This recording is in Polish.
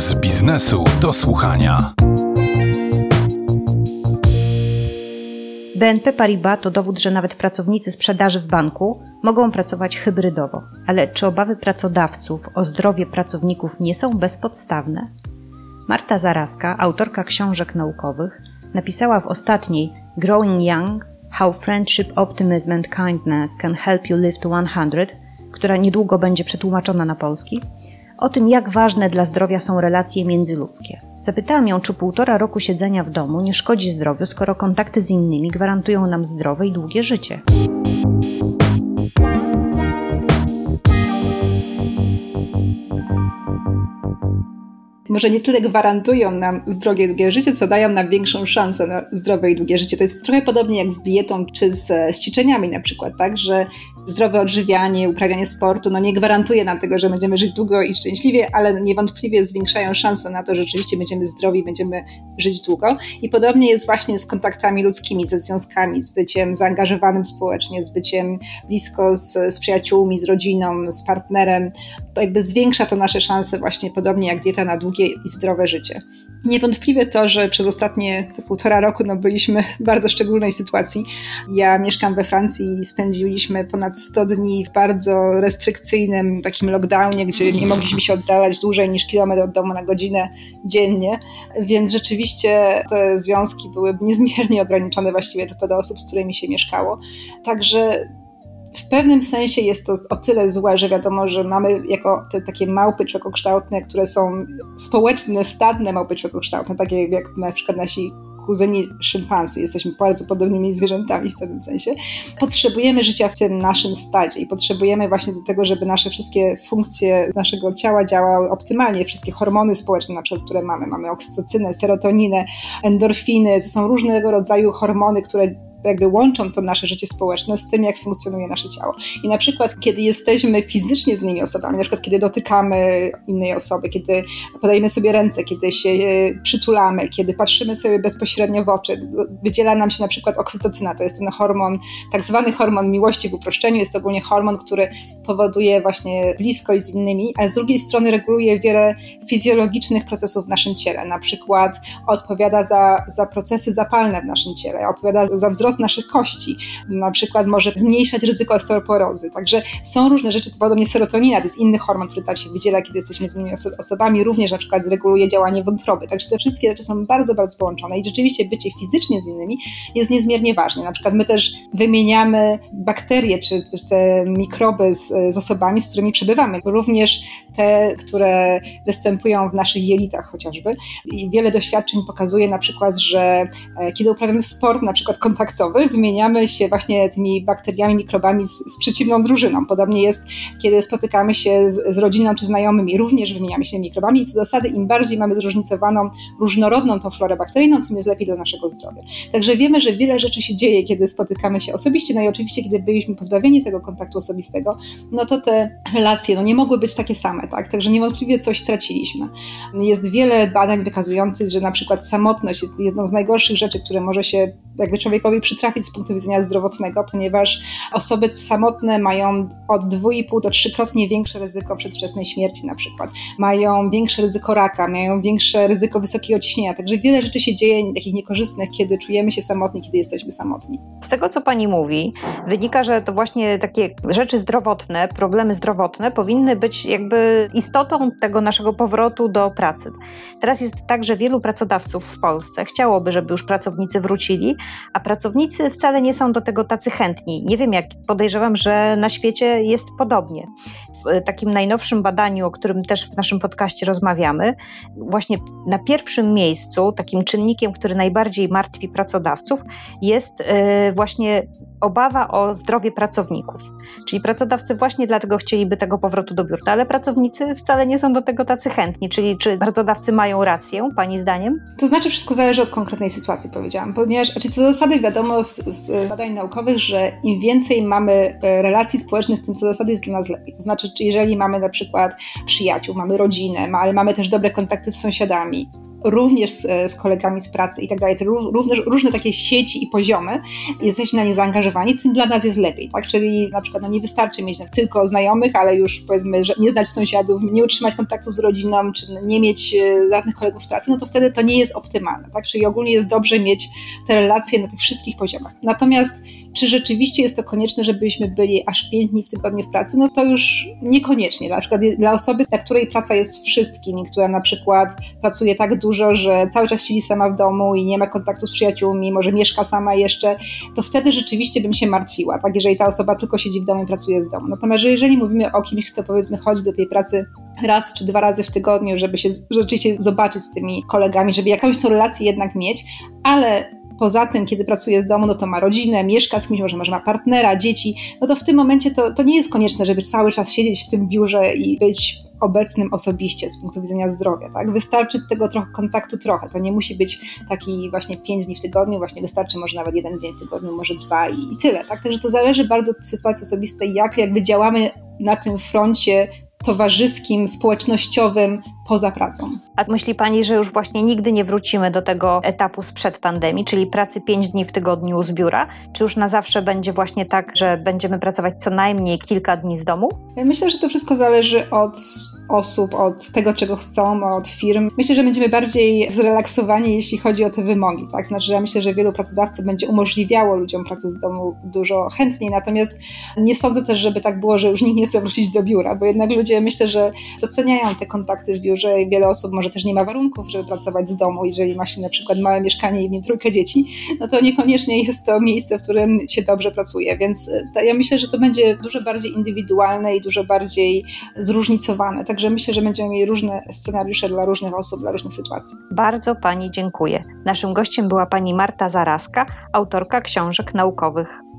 z biznesu do słuchania. BNP Paribas to dowód, że nawet pracownicy sprzedaży w banku mogą pracować hybrydowo. Ale czy obawy pracodawców o zdrowie pracowników nie są bezpodstawne? Marta Zaraska, autorka książek naukowych, napisała w ostatniej Growing Young How Friendship, Optimism and Kindness Can Help You Live to 100, która niedługo będzie przetłumaczona na polski, o tym, jak ważne dla zdrowia są relacje międzyludzkie. Zapytałam ją, czy półtora roku siedzenia w domu nie szkodzi zdrowiu, skoro kontakty z innymi gwarantują nam zdrowe i długie życie. Może nie tyle gwarantują nam zdrowie i długie życie, co dają nam większą szansę na zdrowe i długie życie. To jest trochę podobnie jak z dietą czy z, z ćwiczeniami na przykład, tak, że zdrowe odżywianie, uprawianie sportu, no nie gwarantuje nam tego, że będziemy żyć długo i szczęśliwie, ale niewątpliwie zwiększają szanse na to, że rzeczywiście będziemy zdrowi, będziemy żyć długo. I podobnie jest właśnie z kontaktami ludzkimi, ze związkami, z byciem zaangażowanym społecznie, z byciem blisko z, z przyjaciółmi, z rodziną, z partnerem. Jakby zwiększa to nasze szanse właśnie podobnie jak dieta na długie i zdrowe życie. Niewątpliwie to, że przez ostatnie półtora roku no, byliśmy w bardzo szczególnej sytuacji. Ja mieszkam we Francji i spędziliśmy ponad 100 dni w bardzo restrykcyjnym takim lockdownie, gdzie nie mogliśmy się oddalać dłużej niż kilometr od domu na godzinę dziennie, więc rzeczywiście te związki były niezmiernie ograniczone właściwie tylko do osób, z którymi się mieszkało. Także w pewnym sensie jest to o tyle złe, że wiadomo, że mamy jako te takie małpy człowiekokształtne, które są społeczne, stadne małpy człowiekokształtne, takie jak na przykład nasi kuzyni szympansy, jesteśmy bardzo podobnymi zwierzętami w pewnym sensie. Potrzebujemy życia w tym naszym stadzie i potrzebujemy właśnie do tego, żeby nasze wszystkie funkcje naszego ciała działały optymalnie, wszystkie hormony społeczne, na przykład, które mamy. Mamy oksytocynę, serotoninę, endorfiny, to są różnego rodzaju hormony, które jakby łączą to nasze życie społeczne z tym, jak funkcjonuje nasze ciało. I na przykład, kiedy jesteśmy fizycznie z innymi osobami, na przykład kiedy dotykamy innej osoby, kiedy podajemy sobie ręce, kiedy się e, przytulamy, kiedy patrzymy sobie bezpośrednio w oczy, wydziela nam się na przykład oksytocyna, to jest ten hormon, tak zwany hormon miłości w uproszczeniu, jest to ogólnie hormon, który powoduje właśnie bliskość z innymi, a z drugiej strony reguluje wiele fizjologicznych procesów w naszym ciele, na przykład odpowiada za, za procesy zapalne w naszym ciele, odpowiada za wzrost wzrost naszych kości, na przykład może zmniejszać ryzyko osteoporozy. Także są różne rzeczy, to podobnie serotonina, to jest inny hormon, który tam się wydziela, kiedy jesteśmy z innymi oso osobami, również na przykład reguluje działanie wątroby. Także te wszystkie rzeczy są bardzo, bardzo połączone i rzeczywiście bycie fizycznie z innymi jest niezmiernie ważne. Na przykład my też wymieniamy bakterie, czy też te mikroby z, z osobami, z którymi przebywamy. Również te, które występują w naszych jelitach chociażby. I wiele doświadczeń pokazuje na przykład, że e, kiedy uprawiamy sport, na przykład kontakt wymieniamy się właśnie tymi bakteriami, mikrobami z, z przeciwną drużyną. Podobnie jest, kiedy spotykamy się z, z, rodziną czy znajomymi, również wymieniamy się mikrobami i co zasady im bardziej mamy zróżnicowaną, różnorodną tą florę bakteryjną, tym jest lepiej dla naszego zdrowia. Także wiemy, że wiele rzeczy się dzieje, kiedy spotykamy się osobiście, no i oczywiście, kiedy byliśmy pozbawieni tego kontaktu osobistego, no to te relacje no nie mogły być takie same, tak? Także niewątpliwie coś traciliśmy. Jest wiele badań wykazujących, że na przykład samotność jest jedną z najgorszych rzeczy, które może się jakby człowiekowi przytrafić z punktu widzenia zdrowotnego, ponieważ osoby samotne mają od 2,5 do 3-krotnie większe ryzyko przedwczesnej śmierci na przykład. Mają większe ryzyko raka, mają większe ryzyko wysokiego ciśnienia. Także wiele rzeczy się dzieje takich niekorzystnych, kiedy czujemy się samotni, kiedy jesteśmy samotni. Z tego, co pani mówi, wynika, że to właśnie takie rzeczy zdrowotne, problemy zdrowotne powinny być jakby istotą tego naszego powrotu do pracy. Teraz jest tak, że wielu pracodawców w Polsce chciałoby, żeby już pracownicy wrócili, a pracownicy wcale nie są do tego tacy chętni. Nie wiem jak, podejrzewam, że na świecie jest podobnie. W takim najnowszym badaniu, o którym też w naszym podcaście rozmawiamy, właśnie na pierwszym miejscu, takim czynnikiem, który najbardziej martwi pracodawców, jest y, właśnie obawa o zdrowie pracowników. Czyli pracodawcy właśnie dlatego chcieliby tego powrotu do biur, ale pracownicy wcale nie są do tego tacy chętni. Czyli czy pracodawcy mają rację, Pani zdaniem? To znaczy, wszystko zależy od konkretnej sytuacji, powiedziałam. Ponieważ, znaczy co do zasady wiadomo z, z badań naukowych, że im więcej mamy e, relacji społecznych, tym co do zasady jest dla nas lepiej. To znaczy, czy jeżeli mamy na przykład przyjaciół, mamy rodzinę, ale mamy też dobre kontakty z sąsiadami, również z, z kolegami z pracy i tak dalej, te różne, takie sieci i poziomy, jesteśmy na nie zaangażowani, tym dla nas jest lepiej, tak? Czyli na przykład no nie wystarczy mieć tylko znajomych, ale już powiedzmy, że nie znać sąsiadów, nie utrzymać kontaktów z rodziną, czy nie mieć e, żadnych kolegów z pracy, no to wtedy to nie jest optymalne, tak? Czyli ogólnie jest dobrze mieć te relacje na tych wszystkich poziomach. Natomiast czy rzeczywiście jest to konieczne, żebyśmy byli aż 5 dni w tygodniu w pracy? No to już niekoniecznie. Na przykład dla osoby, dla której praca jest wszystkim i która na przykład pracuje tak dużo, że cały czas siedzi sama w domu i nie ma kontaktu z przyjaciółmi, może mieszka sama jeszcze, to wtedy rzeczywiście bym się martwiła, tak? Jeżeli ta osoba tylko siedzi w domu i pracuje z domu. Natomiast jeżeli mówimy o kimś, kto powiedzmy chodzi do tej pracy raz czy dwa razy w tygodniu, żeby się rzeczywiście zobaczyć z tymi kolegami, żeby jakąś tą relację jednak mieć, ale poza tym, kiedy pracuje z domu, no to ma rodzinę, mieszka z kimś, może, może ma partnera, dzieci, no to w tym momencie to, to nie jest konieczne, żeby cały czas siedzieć w tym biurze i być obecnym osobiście z punktu widzenia zdrowia. Tak? Wystarczy tego trochę, kontaktu trochę. To nie musi być taki właśnie pięć dni w tygodniu, właśnie wystarczy może nawet jeden dzień w tygodniu, może dwa i, i tyle. Tak? Także to zależy bardzo od sytuacji osobistej, jak jakby działamy na tym froncie towarzyskim, społecznościowym poza pracą. A myśli Pani, że już właśnie nigdy nie wrócimy do tego etapu sprzed pandemii, czyli pracy 5 dni w tygodniu z biura? Czy już na zawsze będzie właśnie tak, że będziemy pracować co najmniej kilka dni z domu? Myślę, że to wszystko zależy od osób, od tego, czego chcą, od firm. Myślę, że będziemy bardziej zrelaksowani, jeśli chodzi o te wymogi. Tak? Znaczy, że ja myślę, że wielu pracodawców będzie umożliwiało ludziom pracę z domu dużo chętniej, natomiast nie sądzę też, żeby tak było, że już nikt nie chce wrócić do biura, bo jednak ludzie myślę, że doceniają te kontakty w biurze i wiele osób może też nie ma warunków, żeby pracować z domu. Jeżeli ma się na przykład małe mieszkanie i w nim trójkę dzieci, no to niekoniecznie jest to miejsce, w którym się dobrze pracuje, więc e, ja myślę, że to będzie dużo bardziej indywidualne i dużo bardziej zróżnicowane. Tak Także myślę, że będziemy mieli różne scenariusze dla różnych osób, dla różnych sytuacji. Bardzo Pani dziękuję. Naszym gościem była Pani Marta Zaraska, autorka książek naukowych.